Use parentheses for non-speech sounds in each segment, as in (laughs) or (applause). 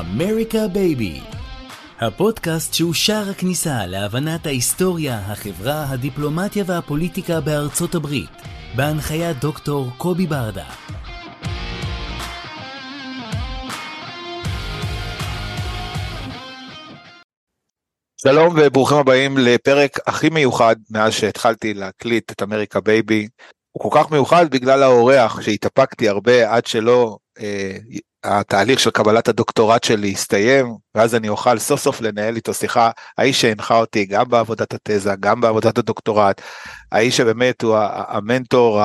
אמריקה בייבי הפודקאסט שהוא שער הכניסה להבנת ההיסטוריה, החברה, הדיפלומטיה והפוליטיקה בארצות הברית, בהנחיית דוקטור קובי ברדה. שלום וברוכים הבאים לפרק הכי מיוחד מאז שהתחלתי להקליט את אמריקה בייבי. הוא כל כך מיוחד בגלל האורח שהתאפקתי הרבה עד שלא התהליך של קבלת הדוקטורט שלי הסתיים, ואז אני אוכל סוף סוף לנהל איתו שיחה, האיש שהנחה אותי גם בעבודת התזה, גם בעבודת הדוקטורט, האיש שבאמת הוא המנטור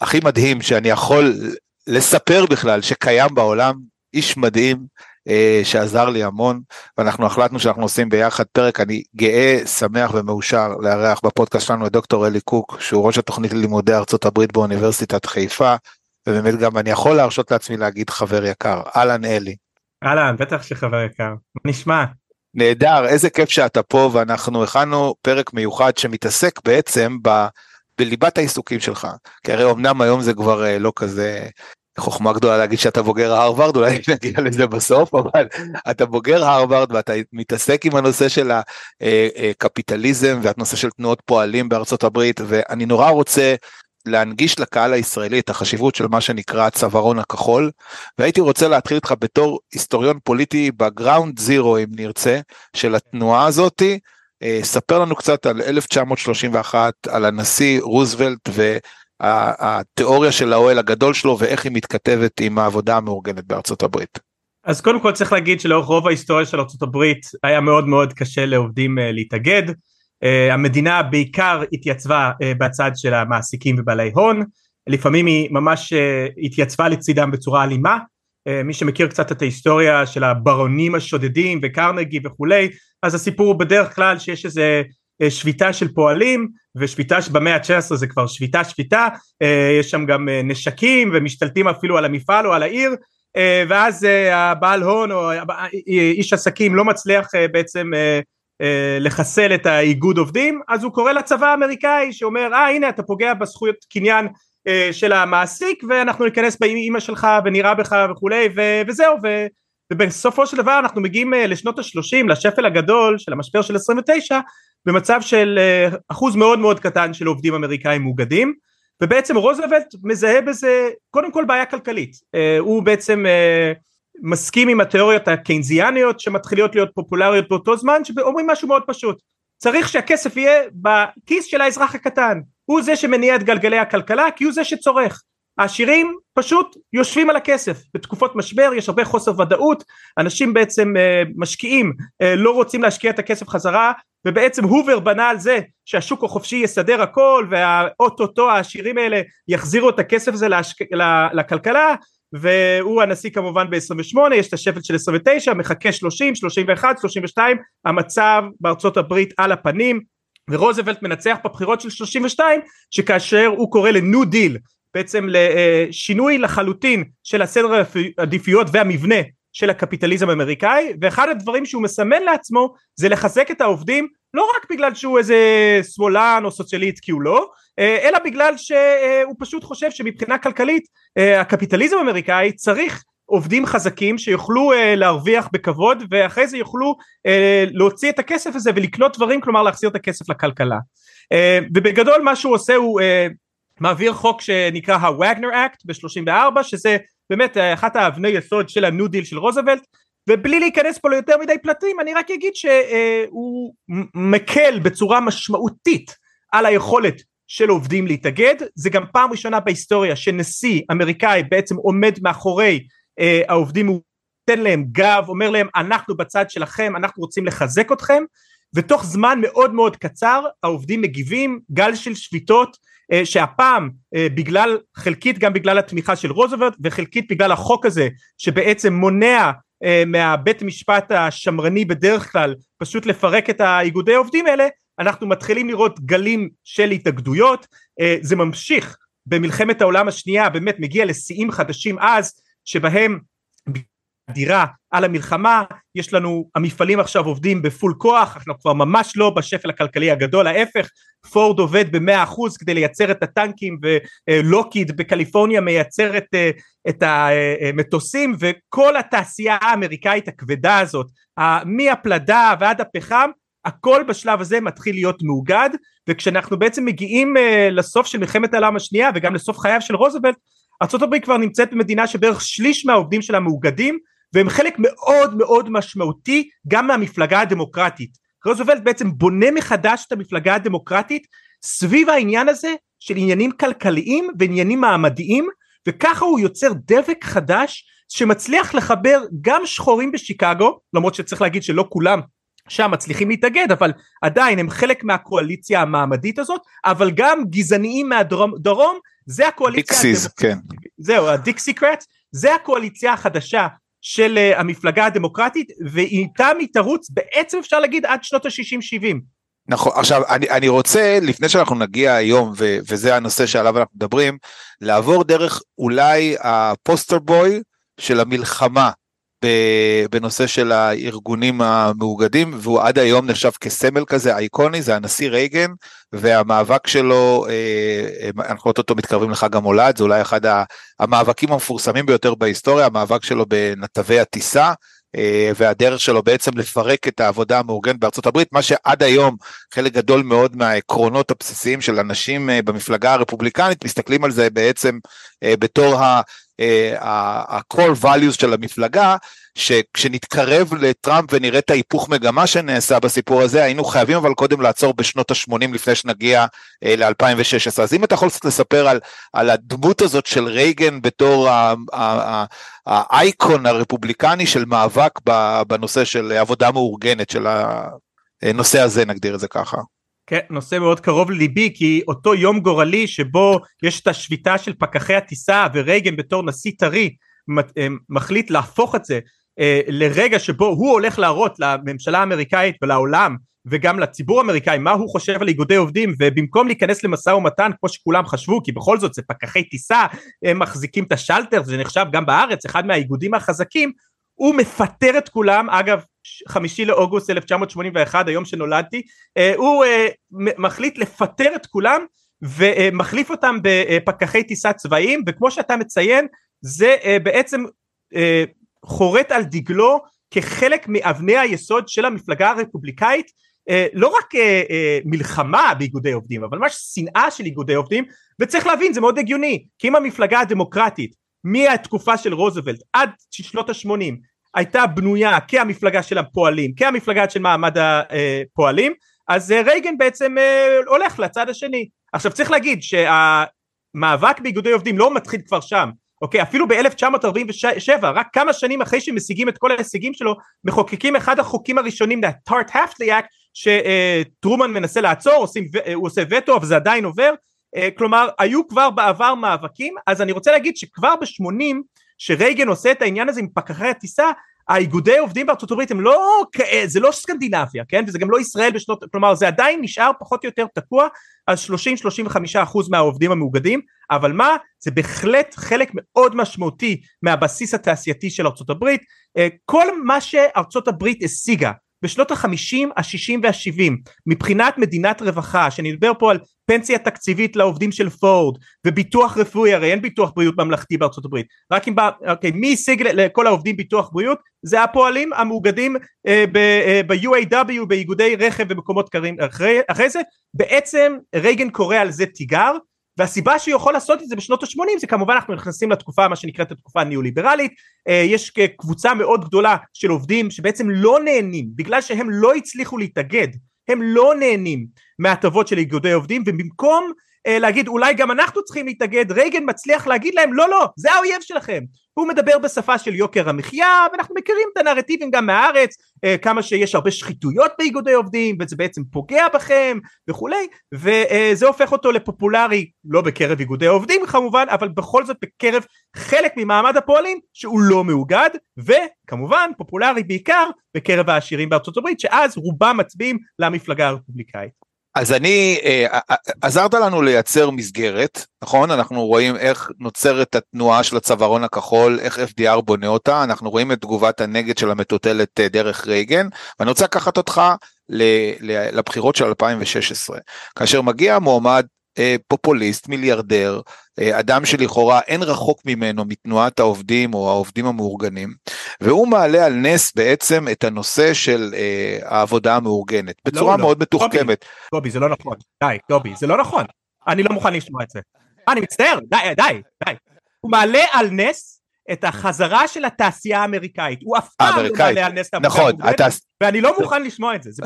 הכי מדהים שאני יכול לספר בכלל שקיים בעולם, איש מדהים, אה, שעזר לי המון, ואנחנו החלטנו שאנחנו עושים ביחד פרק, אני גאה, שמח ומאושר לארח בפודקאסט שלנו את דוקטור אלי קוק, שהוא ראש התוכנית ללימודי ארצות הברית באוניברסיטת חיפה, ובאמת גם אני יכול להרשות לעצמי להגיד חבר יקר, אהלן אלי. אהלן, בטח שחבר יקר, מה נשמע? נהדר, איזה כיף שאתה פה ואנחנו הכנו פרק מיוחד שמתעסק בעצם ב... בליבת העיסוקים שלך, כי הרי אמנם היום זה כבר אה, לא כזה חוכמה גדולה להגיד שאתה בוגר הרווארד, אולי (laughs) נגיע לזה בסוף, אבל אתה בוגר הרווארד ואתה מתעסק עם הנושא של הקפיטליזם אה, אה, והנושא של תנועות פועלים בארצות הברית, ואני נורא רוצה להנגיש לקהל הישראלי את החשיבות של מה שנקרא הצווארון הכחול, והייתי רוצה להתחיל איתך בתור היסטוריון פוליטי ב ground zero אם נרצה, של התנועה הזאתי, אה, ספר לנו קצת על 1931, על הנשיא רוזוולט והתיאוריה של האוהל הגדול שלו ואיך היא מתכתבת עם העבודה המאורגנת בארצות הברית. אז קודם כל צריך להגיד שלאורך רוב ההיסטוריה של ארצות הברית היה מאוד מאוד קשה לעובדים אה, להתאגד. Uh, המדינה בעיקר התייצבה uh, בצד של המעסיקים ובעלי הון, לפעמים היא ממש uh, התייצבה לצידם בצורה אלימה, uh, מי שמכיר קצת את ההיסטוריה של הברונים השודדים וקרנגי וכולי, אז הסיפור הוא בדרך כלל שיש איזה uh, שביתה של פועלים, ושביתה במאה ה-19 זה כבר שביתה שביתה, uh, יש שם גם uh, נשקים ומשתלטים אפילו על המפעל או על העיר, uh, ואז uh, הבעל הון או איש עסקים לא מצליח uh, בעצם uh, לחסל את האיגוד עובדים אז הוא קורא לצבא האמריקאי שאומר אה הנה אתה פוגע בזכויות קניין אה, של המעסיק ואנחנו ניכנס באימא שלך ונירה בך וכולי ו- וזהו ו- ובסופו של דבר אנחנו מגיעים אה, לשנות ה-30 לשפל הגדול של המשבר של 29 במצב של אחוז מאוד מאוד קטן של עובדים אמריקאים מאוגדים ובעצם רוזוולט מזהה בזה קודם כל בעיה כלכלית. הוא בעצם מסכים עם התיאוריות הקיינזיאניות שמתחילות להיות פופולריות באותו זמן שאומרים משהו מאוד פשוט. צריך שהכסף יהיה בכיס של האזרח הקטן. הוא זה שמניע את גלגלי הכלכלה כי הוא זה שצורך. העשירים פשוט יושבים על הכסף. בתקופות משבר יש הרבה חוסר ודאות. אנשים בעצם uh, משקיעים uh, לא רוצים להשקיע את הכסף חזרה ובעצם הובר בנה על זה שהשוק החופשי יסדר הכל והאוטוטו העשירים האלה יחזירו את הכסף הזה להשק... לכלכלה והוא הנשיא כמובן ב-28, יש את השפל של 29, מחכה 30, 31, 32, המצב בארצות הברית על הפנים, ורוזוולט מנצח בבחירות של 32, שכאשר הוא קורא לניו דיל, בעצם לשינוי לחלוטין של הסדר העדיפויות והמבנה של הקפיטליזם האמריקאי, ואחד הדברים שהוא מסמן לעצמו זה לחזק את העובדים לא רק בגלל שהוא איזה שמאלן או סוציאליסט כי הוא לא, אה, אלא בגלל שהוא פשוט חושב שמבחינה כלכלית אה, הקפיטליזם האמריקאי צריך עובדים חזקים שיוכלו uh, להרוויח בכבוד ואחרי זה יוכלו uh, להוציא את הכסף הזה ולקנות דברים כלומר להחזיר את הכסף לכלכלה. uh, ובגדול מה שהוא עושה הוא uh, מעביר חוק שנקרא ה Wagner Act ב-34 שזה באמת אחת האבני יסוד של ה New Deal של רוזוולט ובלי להיכנס פה ליותר מדי פרטים אני רק אגיד שהוא מקל בצורה משמעותית על היכולת של עובדים להתאגד. זה גם פעם ראשונה בהיסטוריה שנשיא אמריקאי בעצם עומד מאחורי אה, העובדים הוא נותן להם גב אומר להם אנחנו בצד שלכם אנחנו רוצים לחזק אתכם. ותוך זמן מאוד מאוד קצר העובדים מגיבים, גל של שביתות אה, שהפעם אה, בגלל, חלקית גם בגלל התמיכה של רוזוולט וחלקית בגלל החוק הזה שבעצם מונע מהבית משפט השמרני בדרך כלל פשוט לפרק את האיגודי עובדים האלה אנחנו מתחילים לראות גלים של התאגדויות. זה ממשיך במלחמת העולם השנייה באמת מגיע לשיאים חדשים אז שבהם אדירה על המלחמה, יש לנו, המפעלים עכשיו עובדים בפול כוח, אנחנו כבר ממש לא בשפל הכלכלי הגדול, ההפך, פורד עובד במאה אחוז כדי לייצר את הטנקים ולוקיד בקליפורניה מייצר את, את המטוסים וכל התעשייה האמריקאית הכבדה הזאת, מהפלדה ועד הפחם, הכל בשלב הזה מתחיל להיות מאוגד וכשאנחנו בעצם מגיעים לסוף של מלחמת העולם השנייה וגם לסוף חייו של רוזוולט ארה"ב כבר נמצאת במדינה שבערך שליש מהעובדים שלה מאוגדים והם חלק מאוד מאוד משמעותי גם מהמפלגה הדמוקרטית. רוזוולט בעצם בונה מחדש את המפלגה הדמוקרטית סביב העניין הזה של עניינים כלכליים ועניינים מעמדיים וככה הוא יוצר דבק חדש שמצליח לחבר גם שחורים בשיקגו למרות שצריך להגיד שלא כולם שם מצליחים להתאגד אבל עדיין הם חלק מהקואליציה המעמדית הזאת אבל גם גזעניים מהדרום זה הקואליציה דיקסיס, כן. זהו הדיקסי קרט זה הקואליציה החדשה של uh, המפלגה הדמוקרטית ואיתם היא תרוץ בעצם אפשר להגיד עד שנות ה-60-70. נכון, עכשיו אני, אני רוצה לפני שאנחנו נגיע היום ו, וזה הנושא שעליו אנחנו מדברים, לעבור דרך אולי הפוסטר בוי של המלחמה בנושא של הארגונים המאוגדים והוא עד היום נחשב כסמל כזה אייקוני זה הנשיא רייגן והמאבק שלו אה, אנחנו אותו מתקרבים לחג המולד זה אולי אחד המאבקים המפורסמים ביותר בהיסטוריה המאבק שלו בנתבי הטיסה אה, והדרך שלו בעצם לפרק את העבודה המאורגנת בארצות הברית, מה שעד היום חלק גדול מאוד מהעקרונות הבסיסיים של אנשים אה, במפלגה הרפובליקנית מסתכלים על זה בעצם בתור ה-core values של המפלגה, שכשנתקרב לטראמפ ונראה את ההיפוך מגמה שנעשה בסיפור הזה, היינו חייבים אבל קודם לעצור בשנות ה-80 לפני שנגיע אה, ל-2016. אז אם אתה יכול קצת לספר על, על הדמות הזאת של רייגן בתור האייקון הרפובליקני של מאבק בנושא של עבודה מאורגנת, של הנושא הזה, נגדיר את זה ככה. כן, נושא מאוד קרוב לליבי כי אותו יום גורלי שבו יש את השביתה של פקחי הטיסה ורייגן בתור נשיא טרי אה, מחליט להפוך את זה אה, לרגע שבו הוא הולך להראות לממשלה האמריקאית ולעולם וגם לציבור האמריקאי מה הוא חושב על איגודי עובדים ובמקום להיכנס למשא ומתן כמו שכולם חשבו כי בכל זאת זה פקחי טיסה הם מחזיקים את השלטר זה נחשב גם בארץ אחד מהאיגודים החזקים הוא מפטר את כולם אגב חמישי לאוגוסט 1981 היום שנולדתי אה, הוא אה, מחליט לפטר את כולם ומחליף אותם בפקחי טיסה צבאיים וכמו שאתה מציין זה בעצם חורט על דגלו כחלק מאבני היסוד של המפלגה הרפובליקאית לא רק מלחמה באיגודי עובדים אבל ממש שנאה של איגודי עובדים וצריך להבין זה מאוד הגיוני כי אם המפלגה הדמוקרטית מהתקופה של רוזוולט עד שנות ה-80 הייתה בנויה כהמפלגה של הפועלים, כהמפלגה של מעמד הפועלים, אז רייגן בעצם הולך לצד השני. עכשיו צריך להגיד שהמאבק באיגודי עובדים לא מתחיל כבר שם, אוקיי? אפילו ב-1947, רק כמה שנים אחרי שמשיגים את כל ההישגים שלו, מחוקקים אחד החוקים הראשונים, ה-Tart Haftley Act, שטרומן מנסה לעצור, עושים, הוא עושה וטו, אבל זה עדיין עובר, כלומר היו כבר בעבר מאבקים, אז אני רוצה להגיד שכבר ב-80 שרייגן עושה את העניין הזה עם פקחי הטיסה האיגודי עובדים בארצות הברית הם לא זה לא סקנדינביה כן? וזה גם לא ישראל בשנות כלומר זה עדיין נשאר פחות או יותר תקוע על 30-35 אחוז מהעובדים המאוגדים אבל מה? זה בהחלט חלק מאוד משמעותי מהבסיס התעשייתי של ארצות הברית. אה, כל מה שארצות הברית השיגה בשנות החמישים, השישים והשבעים מבחינת מדינת רווחה שאני מדבר פה על פנסיה תקציבית לעובדים של פורד וביטוח רפואי הרי אין ביטוח בריאות ממלכתי בארצות הברית. רק אם בא, אוקיי, מי השיג לכל העובדים ביטוח בריאות? זה הפועלים המאוגדים אה, ב-UAW אה, באיגודי רכב ומקומות קרים אחרי, אחרי זה בעצם רייגן קורא על זה תיגר והסיבה שהוא יכול לעשות את זה בשנות ה-80 זה כמובן אנחנו נכנסים לתקופה מה שנקראת התקופה הניאו-ליברלית. אה, יש קבוצה מאוד גדולה של עובדים שבעצם לא נהנים בגלל שהם לא הצליחו להתאגד הם לא נהנים מהטבות של איגודי עובדים ובמקום להגיד אולי גם אנחנו צריכים להתאגד, רייגן מצליח להגיד להם לא לא זה האויב שלכם, הוא מדבר בשפה של יוקר המחיה ואנחנו מכירים את הנרטיבים גם מהארץ אה, כמה שיש הרבה שחיתויות באיגודי עובדים וזה בעצם פוגע בכם וכולי וזה הופך אותו לפופולרי לא בקרב איגודי עובדים כמובן אבל בכל זאת בקרב חלק ממעמד הפועלים שהוא לא מאוגד וכמובן פופולרי בעיקר בקרב העשירים בארצות הברית שאז רובם מצביעים למפלגה הרפובליקאית אז אני, אה, עזרת לנו לייצר מסגרת, נכון? אנחנו רואים איך נוצרת התנועה של הצווארון הכחול, איך FDR בונה אותה, אנחנו רואים את תגובת הנגד של המטוטלת אה, דרך רייגן, ואני רוצה לקחת אותך לבחירות של 2016, כאשר מגיע מועמד אה, פופוליסט, מיליארדר, אה, אדם שלכאורה אין רחוק ממנו מתנועת העובדים או העובדים המאורגנים, והוא מעלה על נס בעצם את הנושא של אה, העבודה המאורגנת, בצורה לא, מאוד לא. מתוחכמת. קובי, זה לא נכון, די, קובי, זה לא נכון, אני לא מוכן לשמוע את זה. אני מצטער, די, די, די. הוא מעלה על נס את החזרה של התעשייה האמריקאית, הוא אף פעם לא מעלה על נס את העבודה נכון, המאורגנת, ואני לא מוכן לשמוע את זה, זה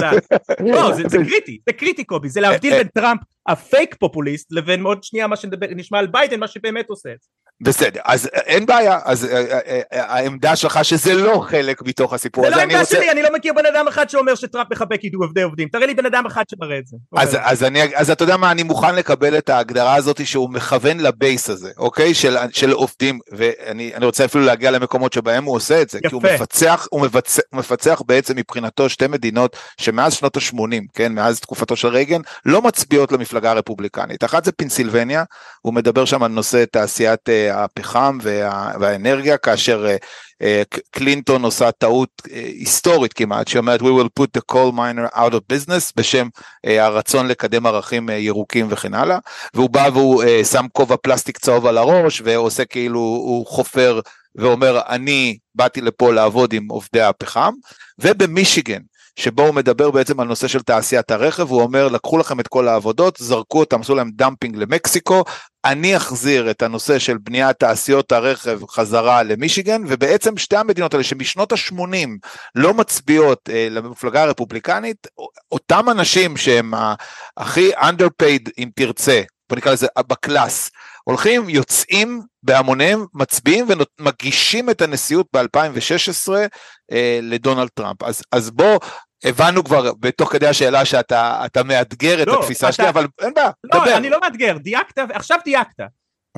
(laughs) לא, זה, קריטי, זה קריטי קובי, זה להבדיל בין טראמפ ה fake populist לבין עוד שנייה מה שנשמע על ביידן, מה שבאמת עושה. את זה. בסדר, אז אין בעיה, אז אה, אה, אה, העמדה שלך שזה לא חלק מתוך הסיפור הזה. זה לא רוצה... שלי, אני לא מכיר בן אדם אחד שאומר שטראמפ מחבק עובדי עובדים, תראה לי בן אדם אחד שמראה את זה. אז, אז, אני, אז אתה יודע מה, אני מוכן לקבל את ההגדרה הזאת שהוא מכוון ל base הזה, אוקיי? של, עובדים, ואני רוצה אפילו להגיע למקומות שבהם הוא עושה את זה. כי הוא מפצח, הוא מפצח בעצם מבחינתו שתי מדינות שמאז שנות ה-80, כן, מאז תקופתו של רייגן, לא מצביעות למפלגה הרפובליקנית. אחת זה פנסילבניה, הוא מדבר שם על נושא תעשיית הפחם וה, והאנרגיה, כאשר uh, קלינטון עושה טעות uh, היסטורית כמעט, שאומרת We will put the coal miner out of business בשם הרצון לקדם ערכים ירוקים וכן הלאה, והוא בא והוא שם כובע פלסטיק צהוב על הראש ועושה כאילו הוא חופר ואומר אני באתי לפה לעבוד עם עובדי הפחם, ובמישיגן שבו הוא מדבר בעצם על נושא של תעשיית הרכב, הוא אומר לקחו לכם את כל העבודות, זרקו אותם, עשו להם דמפינג למקסיקו, אני אחזיר את הנושא של בניית תעשיות הרכב חזרה למישיגן, ובעצם שתי המדינות האלה שמשנות ה-80 לא מצביעות אה, למפלגה הרפובליקנית, אותם אנשים שהם הכי underpaid אם תרצה, בוא נקרא לזה ב class, הולכים, יוצאים בהמוניהם, מצביעים ומגישים את הנשיאות ב-2016 אה, לדונלד טראמפ. אז, אז בוא, הבנו כבר בתוך כדי השאלה שאתה מאתגר את לא, התפיסה. שלי, אבל אין בעיה, לא, דבר. לא, אני לא מאתגר, דייקת, עכשיו דייקת.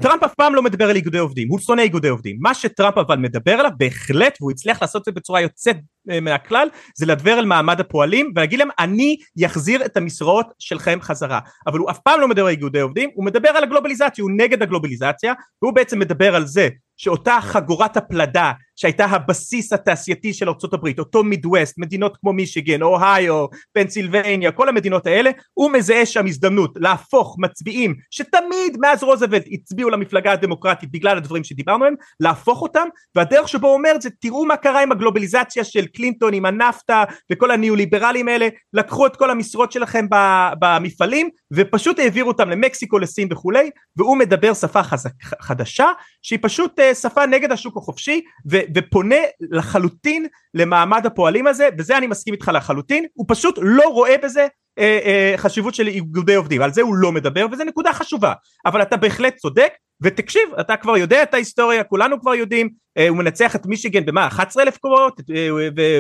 טראמפ אף פעם לא מדבר על איגודי עובדים, הוא שונא איגודי עובדים. מה שטראמפ אבל מדבר עליו, בהחלט, והוא הצליח לעשות את זה בצורה יוצאת אה, מהכלל, זה לדבר על מעמד הפועלים ולהגיד להם, אני אחזיר את המשרות שלכם חזרה. אבל הוא אף פעם לא מדבר על איגודי עובדים, הוא מדבר על הגלובליזציה, הוא נגד הגלובליזציה, והוא בעצם מדבר על זה שאותה חגורת הפלדה שהייתה הבסיס התעשייתי של ארה"ב, אותו מידווסט, מדינות כמו מישיגן, אוהיו, פנסילבניה, כל המדינות האלה, הוא מזהה שם הזדמנות להפוך מצביעים שתמיד מאז רוזוולט הצביעו למפלגה הדמוקרטית בגלל הדברים שדיברנו עליהם, להפוך אותם, והדרך שבו הוא אומר את זה, תראו מה קרה עם הגלובליזציה של קלינטון, עם הנפטה וכל הניאו-ליברלים האלה, לקחו את כל המשרות שלכם במפעלים ופשוט העבירו אותם למקסיקו, לסין וכולי, והוא מדבר שפה חזק, חדשה שהיא פשוט אה, שפה נגד השוק החופשי ופונה לחלוטין למעמד הפועלים הזה, וזה אני מסכים איתך לחלוטין, הוא פשוט לא רואה בזה אה, אה, חשיבות של איגודי עובדים, על זה הוא לא מדבר וזו נקודה חשובה, אבל אתה בהחלט צודק ותקשיב אתה כבר יודע את ההיסטוריה כולנו כבר יודעים אה, הוא מנצח את מישיגן במה? 11 אלף קולות אה,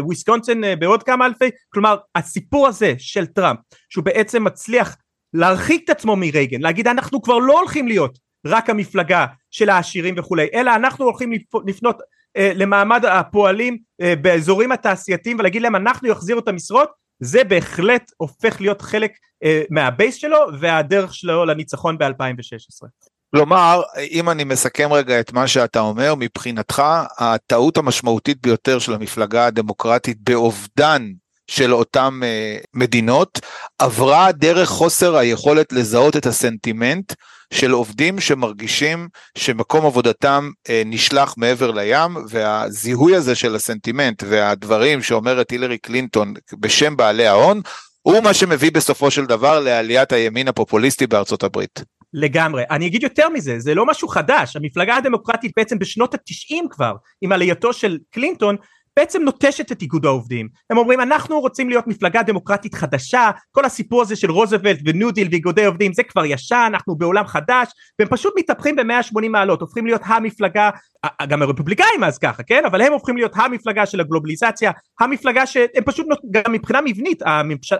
וויסקונסין אה, בעוד כמה אלפי? כלומר הסיפור הזה של טראמפ שהוא בעצם מצליח להרחיק את עצמו מרייגן להגיד אנחנו כבר לא הולכים להיות רק המפלגה של העשירים וכולי אלא אנחנו הולכים לפנות למעמד הפועלים אה, באזורים התעשייתיים ולהגיד להם אנחנו יחזירו את המשרות זה בהחלט הופך להיות חלק אה, מה base שלו והדרך שלו לניצחון ב-2016. כלומר, אם אני מסכם רגע את מה שאתה אומר, מבחינתך הטעות המשמעותית ביותר של המפלגה הדמוקרטית באובדן של אותן uh, מדינות עברה דרך חוסר היכולת לזהות את הסנטימנט של עובדים שמרגישים שמקום עבודתם uh, נשלח מעבר לים והזיהוי הזה של הסנטימנט והדברים שאומרת הילרי קלינטון בשם בעלי ההון הוא מה שמביא בסופו של דבר לעליית הימין הפופוליסטי בארצות הברית. לגמרי. אני אגיד יותר מזה, זה לא משהו חדש, המפלגה הדמוקרטית בעצם בשנות התשעים כבר, עם עלייתו של קלינטון, בעצם נוטשת את איגוד העובדים. הם אומרים אנחנו רוצים להיות מפלגה דמוקרטית חדשה, כל הסיפור הזה של רוזוולט ו New Deal ואיגודי עובדים זה כבר ישן, אנחנו בעולם חדש, והם פשוט מתהפכים ב-180 מעלות, הופכים להיות המפלגה, גם הרפובליקאים אז ככה, כן? אבל הם הופכים להיות המפלגה של הגלובליזציה, המפלגה שהם פשוט, גם מבחינה מבנית,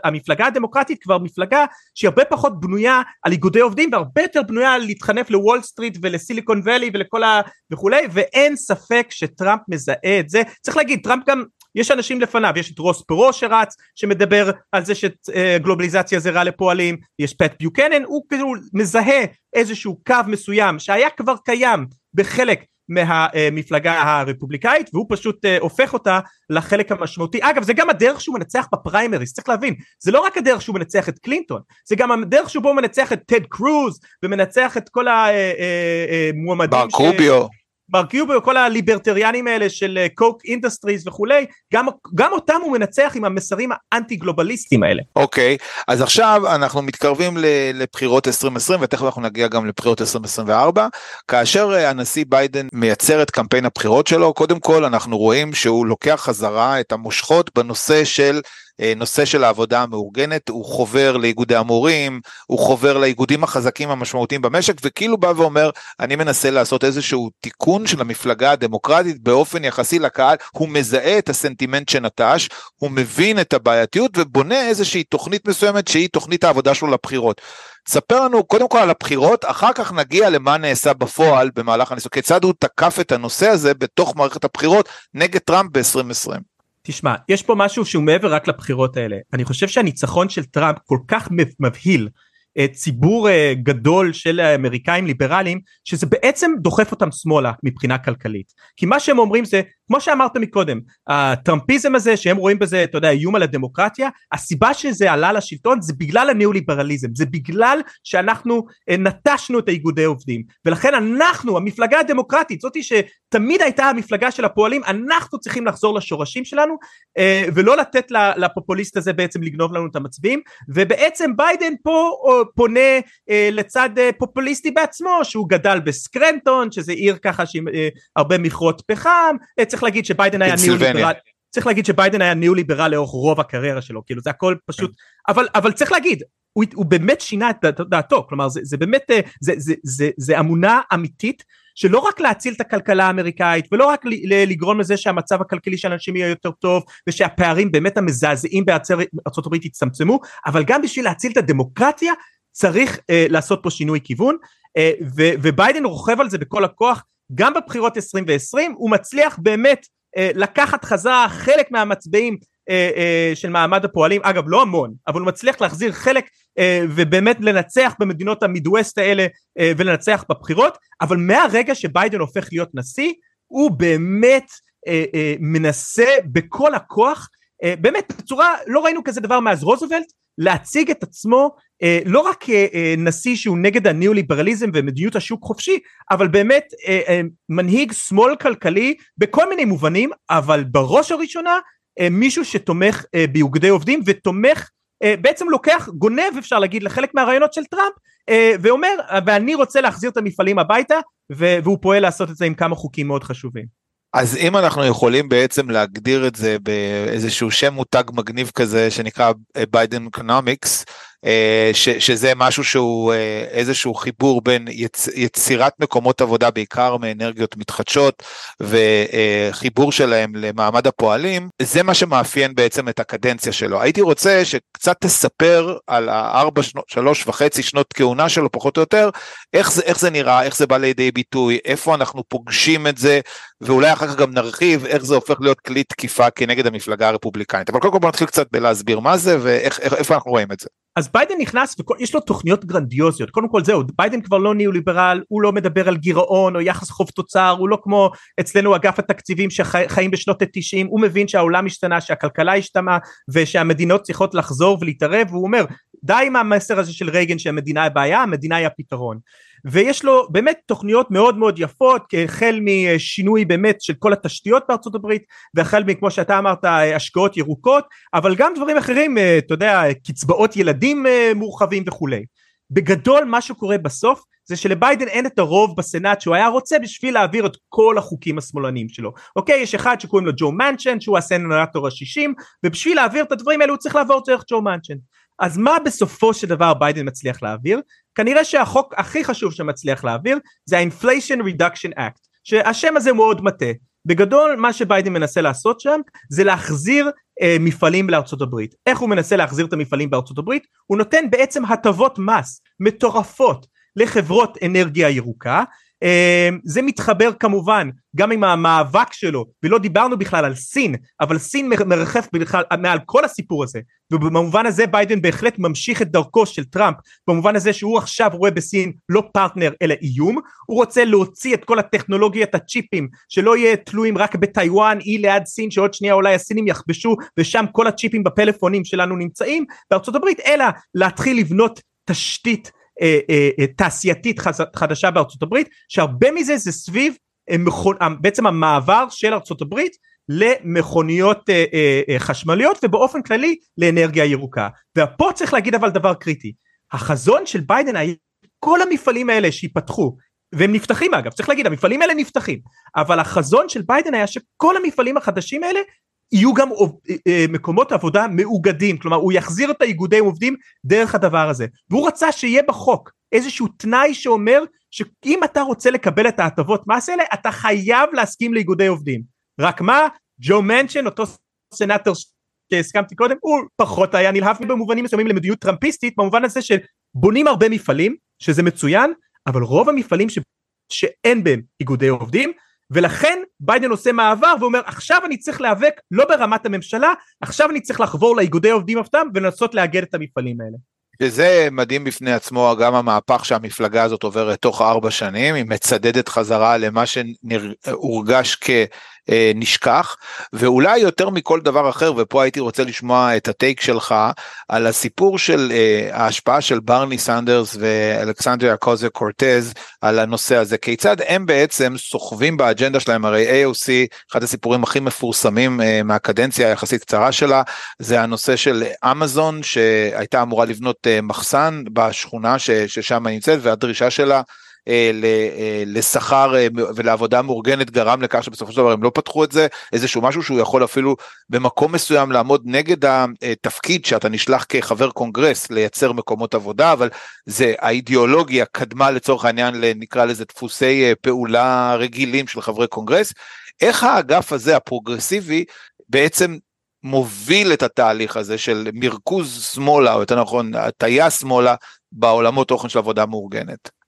המפלגה הדמוקרטית כבר מפלגה שהיא הרבה פחות בנויה על איגודי עובדים והרבה יותר בנויה על להתחנף לוול סטריט ולסיליקון ואלי ולכל ה... וכולי, ואין ספק שטראמפ מזהה את זה, צריך להגיד טראמפ גם יש אנשים לפניו יש את רוס פרו שרץ שמדבר על זה שגלובליזציה זה רע לפועלים יש פט ביוקנן הוא כאילו מזהה איזשהו קו מסוים שהיה כבר קיים בחלק מהמפלגה הרפובליקאית והוא פשוט אה, הופך אותה לחלק המשמעותי. אגב זה גם הדרך שהוא מנצח בפריימריס צריך להבין זה לא רק הדרך שהוא מנצח את קלינטון זה גם הדרך שבו הוא מנצח את טד קרוז ומנצח את כל המועמדים מרקו רוביו מרקו רוביו, כל הליברטריאנים האלה של Koch אה, Industries וכולי, גם, גם אותם הוא מנצח עם המסרים האנטי גלובליסטיים האלה. אוקיי, okay, אז עכשיו אנחנו מתקרבים לבחירות 2020 ותכף אנחנו נגיע גם לבחירות 2024, כאשר אה, הנשיא ביידן מייצר את קמפיין הבחירות שלו, קודם כל אנחנו רואים שהוא לוקח חזרה את המושכות בנושא של אה, נושא של העבודה המאורגנת, הוא חובר לאיגודי המורים, הוא חובר לאיגודים החזקים המשמעותיים במשק, וכאילו בא ואומר, אני מנסה לעשות איזשהו תיקון של המפלגה הדמוקרטית באופן יחסי לקהל, הוא מזהה את הסנטימנט שנטש, הוא מבין את הבעייתיות ובונה איזושהי תוכנית מסוימת שהיא תוכנית העבודה שלו לבחירות. ספר לנו קודם כל על הבחירות, אחר כך נגיע למה נעשה בפועל במהלך הניסוי, כיצד הוא תקף את הנושא הזה בתוך מערכת הבחירות נגד טראמפ ב-2020. תשמע, יש פה משהו שהוא מעבר רק לבחירות האלה. אני חושב שהניצחון של טראמפ כל כך מבהיל ציבור אה, גדול של האמריקאים ליברליים שזה בעצם דוחף אותם שמאלה מבחינה כלכלית. כי מה שהם אומרים זה כמו שאמרת מקודם הטראמפיזם הזה שהם רואים בזה אתה יודע איום על הדמוקרטיה הסיבה שזה עלה לשלטון זה בגלל הניאו-ליברליזם. זה בגלל שאנחנו אה, נטשנו את האיגודי עובדים. ולכן אנחנו המפלגה הדמוקרטית זאתי שתמיד הייתה המפלגה של הפועלים אנחנו צריכים לחזור לשורשים שלנו ולא לתת לפופוליסט הזה בעצם לגנוב לנו את המצביעים. ובעצם ביידן פה פונה אה, לצד אה, פופוליסטי בעצמו שהוא גדל בסקרנטון שזה עיר ככה שעם אה, הרבה מכרות פחם אה, צריך להגיד שביידן היה ניאו-ליברל צריך להגיד שביידן היה ניאו-ליברל לאורך רוב הקריירה שלו כאילו זה הכל פשוט אבל אבל צריך להגיד הוא, הוא באמת שינה את דעתו כלומר זה, זה באמת אה, זה, זה, זה, זה אמונה אמיתית שלא רק להציל את הכלכלה האמריקאית ולא רק לגרום לזה שהמצב הכלכלי של אנשים יהיה יותר טוב ושהפערים באמת המזעזעים הברית יצטמצמו אבל גם בשביל להציל את הדמוקרטיה צריך אה, לעשות פה שינוי כיוון אה, ו- וביידן רוכב על זה בכל הכוח גם בבחירות 2020 הוא מצליח באמת אה, לקחת חזרה חלק מהמצביעים אה, אה, של מעמד הפועלים אגב לא המון אבל הוא מצליח להחזיר חלק ובאמת לנצח במדינות המידווסט האלה אה, ולנצח בבחירות אבל מהרגע שביידן הופך להיות נשיא הוא באמת אה, אה, מנסה בכל הכוח אה, באמת בצורה לא ראינו כזה דבר מאז רוזוולט להציג את עצמו אה, לא רק כנשיא אה, שהוא נגד הניאו-ליברליזם ומדיניות השוק חופשי, אבל באמת אה, אה, מנהיג שמאל כלכלי בכל מיני מובנים, אבל בראש הראשונה אה, מישהו שתומך אה, באוגדי עובדים ותומך אה, בעצם לוקח גונב אפשר להגיד לחלק מהרעיונות של טראמפ אה, ואומר ואני רוצה להחזיר את המפעלים הביתה והוא פועל לעשות את זה עם כמה חוקים מאוד חשובים. אז אם אנחנו יכולים בעצם להגדיר את זה באיזשהו שם מותג מגניב כזה שנקרא ביידן economics אה, ש, שזה משהו שהוא אה, איזשהו חיבור בין יצ, יצירת מקומות עבודה בעיקר מאנרגיות מתחדשות וחיבור שלהם למעמד הפועלים, זה מה שמאפיין בעצם את הקדנציה שלו. הייתי רוצה שקצת תספר על הארבע, שלוש וחצי שנות כהונה שלו פחות או יותר, איך זה, איך זה נראה, איך זה בא לידי ביטוי, איפה אנחנו פוגשים את זה, ואולי אחר כך גם נרחיב איך זה הופך להיות כלי תקיפה כנגד המפלגה הרפובליקנית. אבל קודם כל בוא נתחיל קצת בלהסביר מה זה ואיפה אנחנו רואים את זה. אז ביידן נכנס ויש לו תוכניות גרנדיוזיות. קודם כל זהו ביידן כבר לא ניאו-ליברל הוא לא מדבר על גירעון או יחס חוב תוצר הוא לא כמו אצלנו אגף התקציבים שחיים בשנות ה-90 הוא מבין שהעולם השתנה שהכלכלה השתנה ושהמדינות צריכות לחזור ולהתערב והוא אומר די עם המסר הזה של רייגן שהמדינה הבעיה המדינה היא הפתרון ויש לו באמת תוכניות מאוד מאוד יפות החל משינוי באמת של כל התשתיות בארצות הברית והחל מכמו שאתה אמרת השקעות ירוקות אבל גם דברים אחרים אתה יודע קצבאות ילדים מורחבים וכולי בגדול מה שקורה בסוף זה שלביידן אין את הרוב בסנאט שהוא היה רוצה בשביל להעביר את כל החוקים השמאלניים שלו. אוקיי, יש אחד שקוראים לו ג'ו מנצ'ן שהוא הסנטור השישים, ובשביל להעביר את הדברים האלו הוא צריך לעבור דרך ג'ו מנצ'ן. אז מה בסופו של דבר ביידן מצליח להעביר? כנראה שהחוק הכי חשוב שמצליח להעביר זה ה-Inflation Reduction Act, שהשם הזה מאוד מטה. בגדול מה שביידן מנסה לעשות שם זה להחזיר אה, מפעלים לארצות הברית. איך הוא מנסה להחזיר את המפעלים בארצות הברית? הוא נותן בעצם הטבות מס מטורפות לחברות אנרגיה ירוקה זה מתחבר כמובן גם עם המאבק שלו ולא דיברנו בכלל על סין אבל סין מרחף בכלל מעל כל הסיפור הזה ובמובן הזה ביידן בהחלט ממשיך את דרכו של טראמפ במובן הזה שהוא עכשיו רואה בסין לא פרטנר אלא איום הוא רוצה להוציא את כל הטכנולוגיית הצ'יפים שלא יהיה תלויים רק בטיוואן אי ליד סין שעוד שנייה אולי הסינים יכבשו ושם כל הצ'יפים בפלאפונים שלנו נמצאים בארצות הברית אלא להתחיל לבנות תשתית אה, אה, אה, תעשייתית חדשה בארצות הברית שהרבה מזה זה סביב בעצם המעבר של ארצות הברית למכוניות חשמליות ובאופן כללי לאנרגיה ירוקה. ופה צריך להגיד אבל דבר קריטי. החזון של ביידן היה כל המפעלים האלה שיפתחו והם נפתחים אגב צריך להגיד המפעלים האלה נפתחים אבל החזון של ביידן היה שכל המפעלים החדשים האלה יהיו גם אה, אה, מקומות עבודה מאוגדים, כלומר הוא יחזיר את האיגודי עובדים דרך הדבר הזה, והוא רצה שיהיה בחוק איזשהו תנאי שאומר שאם אתה רוצה לקבל את ההטבות מס האלה, אתה חייב להסכים לאיגודי עובדים. רק מה, ג'ו מנצ'ן, אותו סנאטור שהסכמתי קודם, הוא פחות היה נלהב במובנים מסוימים למדיניות טראמפיסטית, במובן הזה שבונים הרבה מפעלים, שזה מצוין, אבל רוב המפעלים ש... שאין בהם איגודי עובדים, ולכן ביידן עושה מעבר ואומר עכשיו אני צריך להיאבק לא ברמת הממשלה עכשיו אני צריך לחבור לאיגודי עובדים אף ולנסות לאגד את המפעלים האלה. וזה מדהים בפני עצמו גם המהפך שהמפלגה הזאת עוברת תוך ארבע שנים, היא מצדדת חזרה למה שהורגש כנשכח, ואולי יותר מכל דבר אחר, ופה הייתי רוצה לשמוע את הטייק שלך, על הסיפור של uh, ההשפעה של ברני סנדרס ואלכסנדריה קוזה קורטז על הנושא הזה, כיצד הם בעצם סוחבים באג'נדה שלהם, הרי AOC, אחד הסיפורים הכי מפורסמים uh, מהקדנציה היחסית קצרה שלה, זה הנושא של אמזון שהייתה אמורה לבנות uh, מחסן בשכונה ש, ששם נמצאת והדרישה שלה אה, אה, לשכר אה, ולעבודה מאורגנת גרם לכך שבסופו של דבר הם לא פתחו את זה, איזשהו משהו שהוא יכול אפילו במקום מסוים לעמוד נגד התפקיד שאתה נשלח כחבר קונגרס לייצר מקומות עבודה, אבל זה האידיאולוגיה קדמה לצורך העניין נקרא לזה דפוסי פעולה רגילים של חברי קונגרס. איך האגף הזה הפרוגרסיבי בעצם מוביל את התהליך הזה של מרכוז שמאלה, או יותר נכון, הטיה שמאלה בעולמות תוכן של עבודה מאורגנת.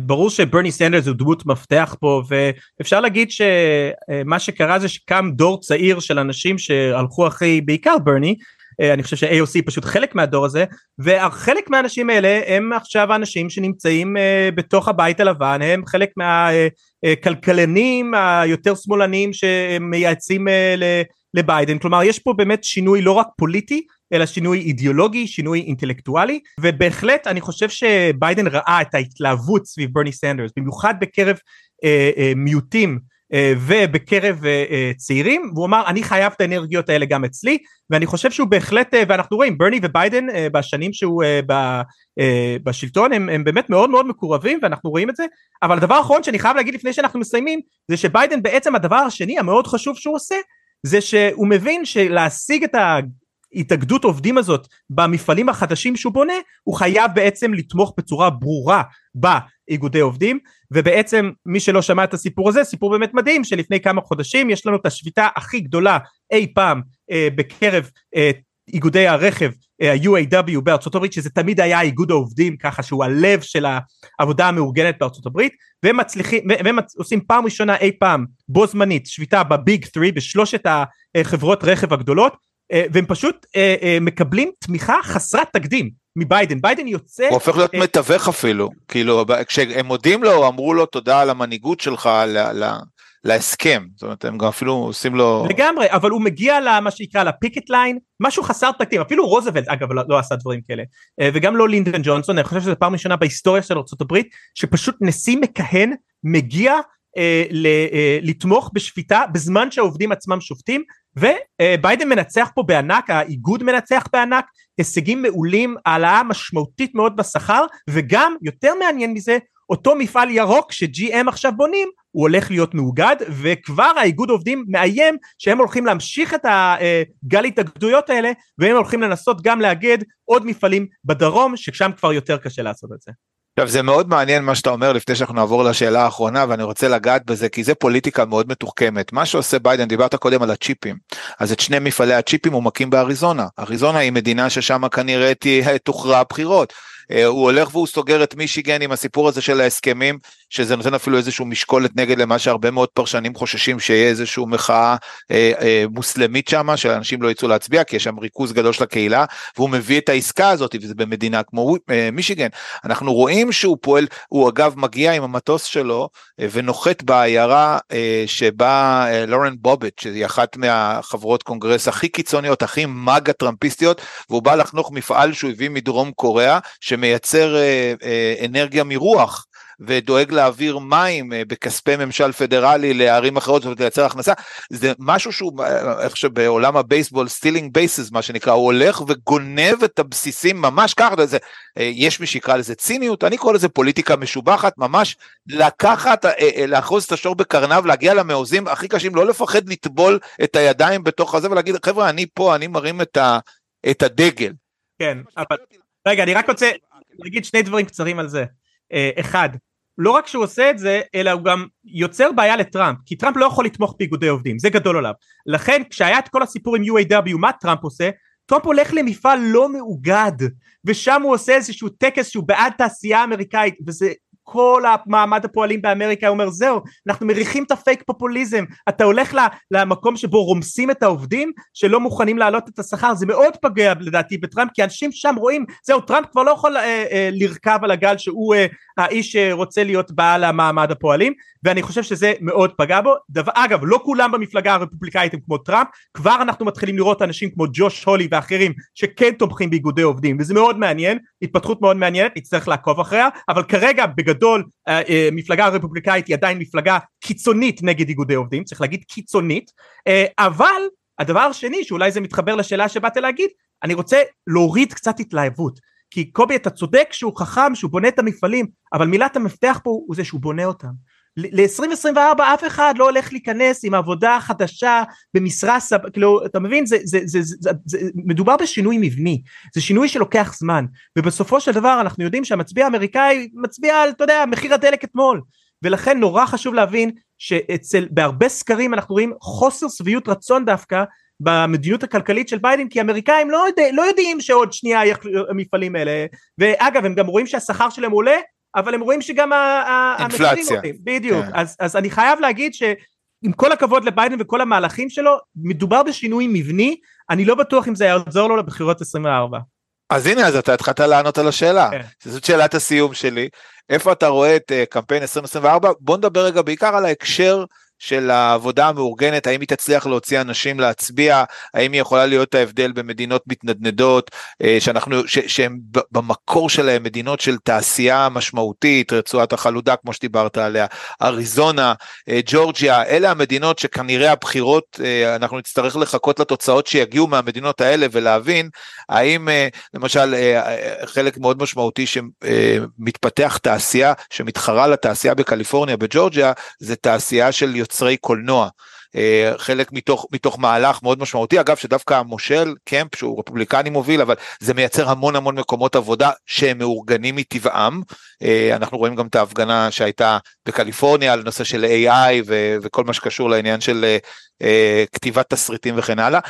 ברור שברני סנדרס הוא דמות מפתח פה ואפשר להגיד שמה שקרה זה שקם דור צעיר של אנשים שהלכו אחרי בעיקר ברני. אני חושב ש-AOC פשוט חלק מהדור הזה וחלק מהאנשים האלה הם עכשיו האנשים שנמצאים בתוך הבית הלבן. הם חלק מהכלכלנים היותר שמאלנים שמייעצים לביידן. כלומר יש פה באמת שינוי לא רק פוליטי אלא שינוי אידיאולוגי, שינוי אינטלקטואלי, ובהחלט אני חושב שביידן ראה את ההתלהבות סביב ברני סנדרס, במיוחד בקרב אה, אה, מיעוטים אה, ובקרב אה, אה, צעירים, והוא אמר אני חייב את האנרגיות האלה גם אצלי, ואני חושב שהוא בהחלט, אה, ואנחנו רואים ברני וביידן אה, בשנים שהוא אה, ב, אה, בשלטון הם, הם באמת מאוד מאוד מקורבים ואנחנו רואים את זה, אבל הדבר האחרון שאני חייב להגיד לפני שאנחנו מסיימים, זה שביידן בעצם הדבר השני המאוד חשוב שהוא עושה, זה שהוא מבין שלהשיג את ההתאגדות עובדים הזאת במפעלים החדשים שהוא בונה הוא חייב בעצם לתמוך בצורה ברורה באיגודי עובדים ובעצם מי שלא שמע את הסיפור הזה סיפור באמת מדהים שלפני כמה חודשים יש לנו את השביתה הכי גדולה אי פעם אה, בקרב אה, איגודי הרכב אה, ה-UAW בארצות הברית שזה תמיד היה איגוד העובדים ככה שהוא הלב של העבודה המאורגנת בארצות הברית והם מצליחים והם עושים פעם ראשונה אי פעם בו זמנית שביתה בביג 3 בשלושת החברות רכב הגדולות אה, והם פשוט אה, אה, מקבלים תמיכה חסרת תקדים מביידן, ביידן יוצא... הוא הופך להיות מתווך אפילו, כאילו כשהם מודים לו, אמרו לו תודה על המנהיגות שלך להסכם, זאת אומרת הם גם אפילו עושים לו... לגמרי, אבל הוא מגיע למה שנקרא לפיקט ליין, משהו חסר תקדים, אפילו רוזוולט אגב לא, לא עשה דברים כאלה, וגם לא לינדון ג'ונסון, אני חושב שזו פעם ראשונה בהיסטוריה של ארה"ב, שפשוט נשיא מכהן מגיע אה, אה, לתמוך בשפיטה בזמן שהעובדים עצמם שופטים וביידן מנצח פה בענק, האיגוד מנצח בענק, הישגים מעולים, העלאה משמעותית מאוד בשכר וגם יותר מעניין מזה אותו מפעל ירוק ש-GM עכשיו בונים הוא הולך להיות מאוגד וכבר האיגוד עובדים מאיים שהם הולכים להמשיך את הגל התאגדויות האלה והם הולכים לנסות גם לאגד עוד מפעלים בדרום ששם כבר יותר קשה לעשות את זה. עכשיו זה מאוד מעניין מה שאתה אומר לפני שאנחנו נעבור לשאלה האחרונה ואני רוצה לגעת בזה כי זה פוליטיקה מאוד מתוחכמת. מה שעושה ביידן דיברת קודם על הצ'יפים. אז את שני מפעלי הצ'יפים הוא מקים באריזונה. אריזונה היא מדינה ששם כנראה תוכרע בחירות אה, הוא הולך והוא סוגר את מישיגן עם הסיפור הזה של ההסכמים, שזה נותן אפילו איזשהו משקולת נגד למה שהרבה מאוד פרשנים חוששים שיהיה איזושהי מחאה אה, אה, מוסלמית שם, שאנשים לא יצאו להצביע, כי יש שם ריכוז גדול של הקהילה, והוא מביא את העסקה הזאת, וזה במדינה כמו אה, מישיגן. אנחנו רואים שהוא פועל, הוא אגב מגיע עם המטוס שלו, אה, ונוחת בעיירה אה, שבה אה, לורן בובט, שהיא אחת מהחברות קונגרס הכי קיצוניות, הכי מגה טראמפיסטיות, והוא בא לחנוך מפעל שהוא הביא מדרום קוריאה, שמייצר אה, אה, אנרגיה מרוח. ודואג להעביר מים אה, בכספי ממשל פדרלי לערים אחרות ולייצר הכנסה, זה משהו שהוא, איך שבעולם הבייסבול, stealing bases מה שנקרא, הוא הולך וגונב את הבסיסים ממש ככה, זה, יש מי שיקרא לזה ציניות, אני קורא לזה פוליטיקה משובחת, ממש לקחת, לאחוז את השור בקרניו, להגיע למעוזים הכי קשים, לא לפחד לטבול את הידיים בתוך הזה ולהגיד, חבר'ה, אני פה, אני מרים את, ה, את הדגל. כן, אבל רגע, אני רק רוצה להגיד שני דברים קצרים על זה. אה, אחד, לא רק שהוא עושה את זה, אלא הוא גם יוצר בעיה לטראמפ, כי טראמפ לא יכול לתמוך באיגודי עובדים, זה גדול עליו. לכן כשהיה את כל הסיפור עם UAW, מה טראמפ עושה? טראמפ הולך למפעל לא מאוגד, ושם הוא עושה איזשהו טקס שהוא בעד תעשייה אמריקאית, וזה כל המעמד הפועלים באמריקה אומר זהו אנחנו מריחים את הפייק פופוליזם. אתה הולך למקום שבו רומסים את העובדים שלא מוכנים להעלות את השכר. זה מאוד פגע לדעתי בטראמפ כי אנשים שם רואים זהו טראמפ כבר לא יכול אה, אה, לרכב על הגל שהוא אה, האיש שרוצה להיות בעל המעמד הפועלים. ואני חושב שזה מאוד פגע בו. דבר, אגב לא כולם במפלגה הרפובליקאית הם כמו טראמפ. כבר אנחנו מתחילים לראות אנשים כמו ג'וש הולי ואחרים שכן תומכים באיגודי עובדים וזה מאוד מעניין התפתחות מאוד מעניינת נצטרך לעקוב אחריה אבל כרגע בגדול אה, אה, הרפובליקאית היא עדיין מפלגה קיצונית נגד איגודי עובדים צריך להגיד קיצונית אה, אבל הדבר השני שאולי זה מתחבר לשאלה שבאת להגיד אני רוצה להוריד קצת התלהבות כי קובי אתה צודק שהוא חכם שהוא בונה את המפעלים אבל מילת המפתח פה הוא זה שהוא בונה אותם ל-2024 אף אחד לא הולך להיכנס עם עבודה חדשה במשרה סב... כאילו אתה מבין? זה, זה, זה, זה, זה, זה מדובר בשינוי מבני. זה שינוי שלוקח זמן. ובסופו של דבר אנחנו יודעים שהמצביע האמריקאי מצביע על אתה יודע מחיר הדלק אתמול. ולכן נורא חשוב להבין שאצל בהרבה סקרים אנחנו רואים חוסר שביעות רצון דווקא במדיניות הכלכלית של ביידן כי האמריקאים לא, יודע, לא יודעים שעוד שנייה המפעלים האלה. ואגב הם גם רואים שהשכר שלהם עולה אבל הם רואים שגם המחירים עולים. בדיוק. כן. אז, אז אני חייב להגיד שעם כל הכבוד לביידן וכל המהלכים שלו מדובר בשינוי מבני. אני לא בטוח אם זה יעזור לו לבחירות 24 אז הנה אז אתה התחלת לענות על השאלה. כן. זאת שאלת הסיום שלי. איפה אתה רואה את uh, קמפיין 2024 בוא נדבר רגע בעיקר על ההקשר של העבודה המאורגנת, האם היא תצליח להוציא אנשים להצביע, האם היא יכולה להיות ההבדל במדינות מתנדנדות, אה, שאנחנו, ש, שהן במקור שלהן מדינות של תעשייה משמעותית, רצועת החלודה כמו שדיברת עליה, אריזונה, אה, ג'ורג'יה, אלה המדינות שכנראה הבחירות, אה, אנחנו נצטרך לחכות לתוצאות שיגיעו מהמדינות האלה ולהבין האם למשל חלק מאוד משמעותי שמתפתח תעשייה שמתחרה לתעשייה בקליפורניה, בג'ורג'יה, זה תעשייה של יוצרי קולנוע. אה, חלק מתוך, מתוך מהלך מאוד משמעותי, אגב שדווקא המושל קמפ שהוא רפובליקני מוביל, אבל זה מייצר המון המון מקומות עבודה שהם מאורגנים מטבעם. אה, אנחנו רואים גם את ההפגנה שהייתה בקליפורניה על נושא של AI ו- וכל מה שקשור לעניין של אה, כתיבת תסריטים וכן הלאה.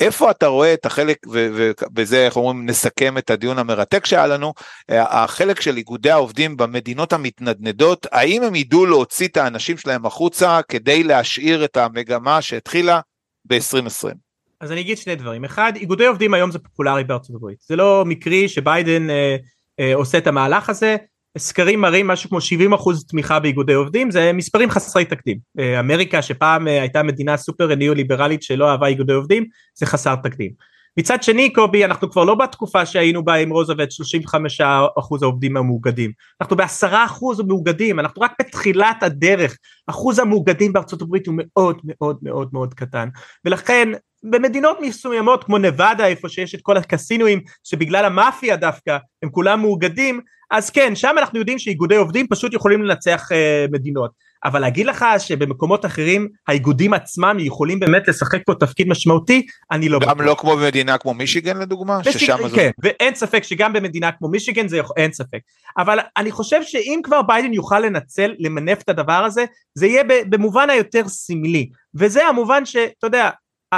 איפה אתה רואה את החלק, ובזה איך אומרים נסכם את הדיון המרתק שהיה לנו, החלק של איגודי העובדים במדינות המתנדנדות, האם הם ידעו להוציא את האנשים שלהם החוצה כדי להשאיר את המגמה שהתחילה ב-2020? אז אני אגיד שני דברים, אחד איגודי עובדים היום זה פופולרי בארצות הברית, זה לא מקרי שביידן אה, אה, עושה את המהלך הזה, סקרים מראים משהו כמו 70 אחוז תמיכה באיגודי עובדים זה מספרים חסרי תקדים. אה, אמריקה שפעם אה, הייתה מדינה סופר ניאו-ליברלית שלא אהבה איגודי עובדים זה חסר תקדים. מצד שני קובי אנחנו כבר לא בתקופה שהיינו בה עם רוזוולט 35 אחוז העובדים המאוגדים. אנחנו בעשרה אחוז המאוגדים אנחנו רק בתחילת הדרך. אחוז המאוגדים בארצות הברית הוא מאוד מאוד מאוד מאוד קטן. ולכן במדינות מסוימות כמו נבדה איפה שיש את כל הקסינואים שבגלל המאפיה דווקא הם כולם מאוגדים אז כן, שם אנחנו יודעים שאיגודי עובדים פשוט יכולים לנצח אה, מדינות. אבל להגיד לך שבמקומות אחרים האיגודים עצמם יכולים באמת לשחק פה תפקיד משמעותי, אני לא בטוח. גם לא כמו במדינה כמו מישיגן לדוגמה? מישיגן, ששם כן, זה... ואין ספק שגם במדינה כמו מישיגן זה אין ספק. אבל אני חושב שאם כבר ביידן יוכל לנצל, למנף את הדבר הזה, זה יהיה במובן היותר סמלי. וזה המובן שאתה יודע,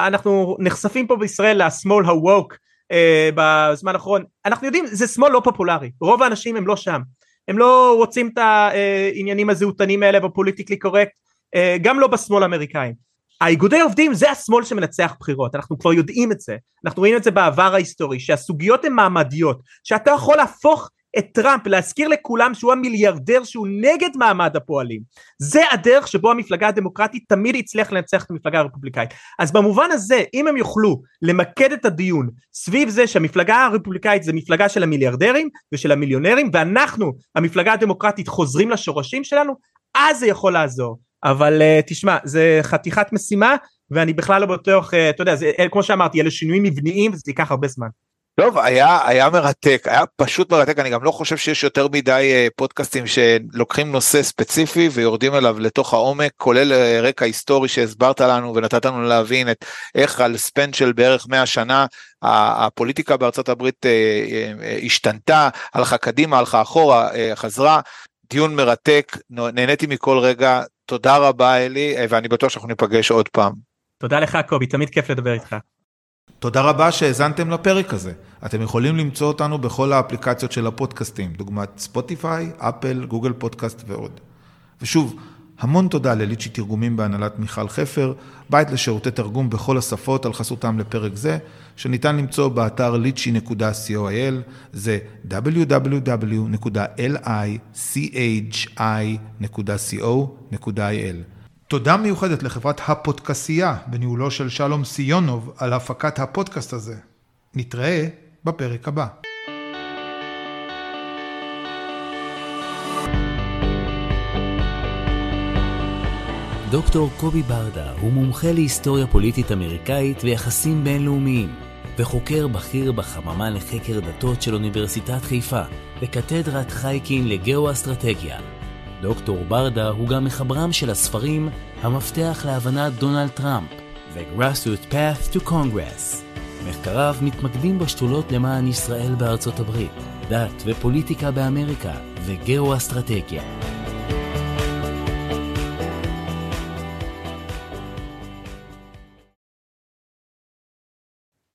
אנחנו נחשפים פה בישראל לשמאל ה woke אה, בזמן האחרון, אנחנו יודעים, זה שמאל לא פופולרי, רוב האנשים הם לא שם. הם לא רוצים את העניינים הזהותנים האלה ב politically correct, אה, גם לא בשמאל האמריקאים. האיגודי עובדים זה השמאל שמנצח בחירות, אנחנו כבר יודעים את זה, אנחנו רואים את זה בעבר ההיסטורי, שהסוגיות הן מעמדיות, שאתה יכול להפוך את טראמפ, להזכיר לכולם שהוא המיליארדר שהוא נגד מעמד הפועלים. זה הדרך שבו המפלגה הדמוקרטית תמיד הצליח לנצח את המפלגה הרפובליקאית. אז במובן הזה, אם הם יוכלו למקד את הדיון סביב זה שהמפלגה הרפובליקאית זה מפלגה של המיליארדרים ושל המיליונרים, ואנחנו, המפלגה הדמוקרטית, חוזרים לשורשים שלנו, אז זה יכול לעזור. אבל uh, תשמע, זה חתיכת משימה, ואני בכלל לא בטוח, uh, אתה יודע, זה, כמו שאמרתי, אלה שינויים מבניים וזה ייקח הרבה זמן. טוב, היה, היה מרתק, היה פשוט מרתק, אני גם לא חושב שיש יותר מדי אה, פודקאסטים שלוקחים נושא ספציפי ויורדים אליו לתוך העומק, כולל אה, רקע היסטורי שהסברת לנו ונתת לנו להבין את איך על ספן של בערך 100 שנה הפוליטיקה בארצות הברית אה, השתנתה, הלכה קדימה, הלכה אחורה, חזרה, דיון מרתק, נהניתי מכל רגע, תודה רבה אלי, ואני בטוח שאנחנו ניפגש עוד פעם. תודה לך קובי, תמיד כיף לדבר איתך. תודה רבה שהאזנתם לפרק הזה. אתם יכולים למצוא אותנו בכל האפליקציות של הפודקאסטים, דוגמת ספוטיפיי, אפל, גוגל פודקאסט ועוד. ושוב, המון תודה לליצ'י תרגומים בהנהלת מיכל חפר, בית לשירותי תרגום בכל השפות על חסותם לפרק זה, שניתן למצוא באתר lichy.coil, זה www.lichi.co.il. תודה מיוחדת לחברת הפודקסייה בניהולו של שלום סיונוב על הפקת הפודקאסט הזה. נתראה בפרק הבא. דוקטור קובי ברדה הוא מומחה להיסטוריה פוליטית אמריקאית ויחסים בינלאומיים, וחוקר בכיר בחממה לחקר דתות של אוניברסיטת חיפה, וקתדרת חייקין לגאו-אסטרטגיה. דוקטור ברדה הוא גם מחברם של הספרים המפתח להבנת דונלד טראמפ ו-Grassroot Path to Congress. מחקריו מתמקדים בשתולות למען ישראל בארצות הברית, דת ופוליטיקה באמריקה וגאו-אסטרטגיה.